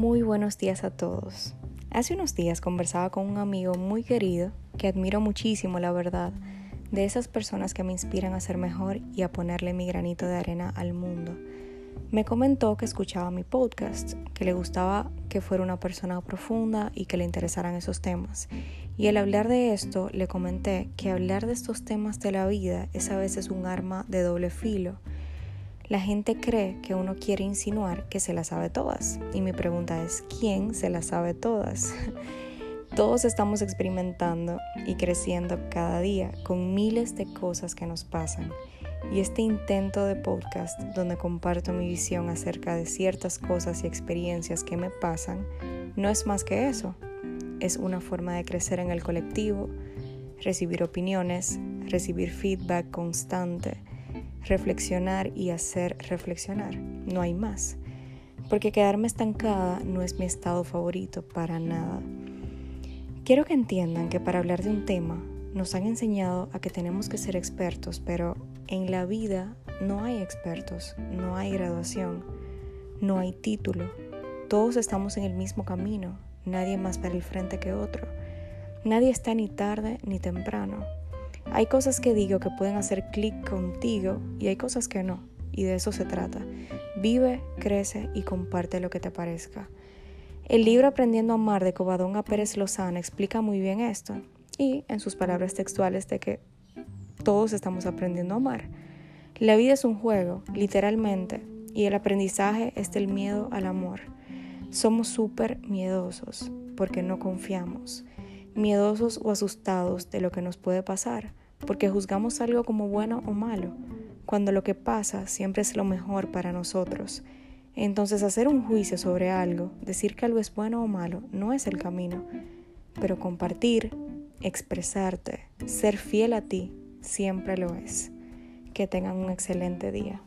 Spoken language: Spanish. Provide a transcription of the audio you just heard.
Muy buenos días a todos. Hace unos días conversaba con un amigo muy querido que admiro muchísimo, la verdad, de esas personas que me inspiran a ser mejor y a ponerle mi granito de arena al mundo. Me comentó que escuchaba mi podcast, que le gustaba que fuera una persona profunda y que le interesaran esos temas. Y al hablar de esto, le comenté que hablar de estos temas de la vida es a veces un arma de doble filo. La gente cree que uno quiere insinuar que se las sabe todas. Y mi pregunta es, ¿quién se las sabe todas? Todos estamos experimentando y creciendo cada día con miles de cosas que nos pasan y este intento de podcast donde comparto mi visión acerca de ciertas cosas y experiencias que me pasan no es más que eso. Es una forma de crecer en el colectivo, recibir opiniones, recibir feedback constante, reflexionar y hacer reflexionar. No hay más. Porque quedarme estancada no es mi estado favorito para nada. Quiero que entiendan que para hablar de un tema nos han enseñado a que tenemos que ser expertos, pero en la vida no hay expertos, no hay graduación, no hay título. Todos estamos en el mismo camino, nadie más para el frente que otro. Nadie está ni tarde ni temprano. Hay cosas que digo que pueden hacer clic contigo y hay cosas que no, y de eso se trata. Vive, crece y comparte lo que te parezca. El libro Aprendiendo a Amar de Covadonga Pérez Lozana explica muy bien esto y en sus palabras textuales de que todos estamos aprendiendo a amar. La vida es un juego, literalmente, y el aprendizaje es del miedo al amor. Somos súper miedosos porque no confiamos, miedosos o asustados de lo que nos puede pasar, porque juzgamos algo como bueno o malo, cuando lo que pasa siempre es lo mejor para nosotros. Entonces hacer un juicio sobre algo, decir que algo es bueno o malo, no es el camino, pero compartir, expresarte, ser fiel a ti, siempre lo es. Que tengan un excelente día.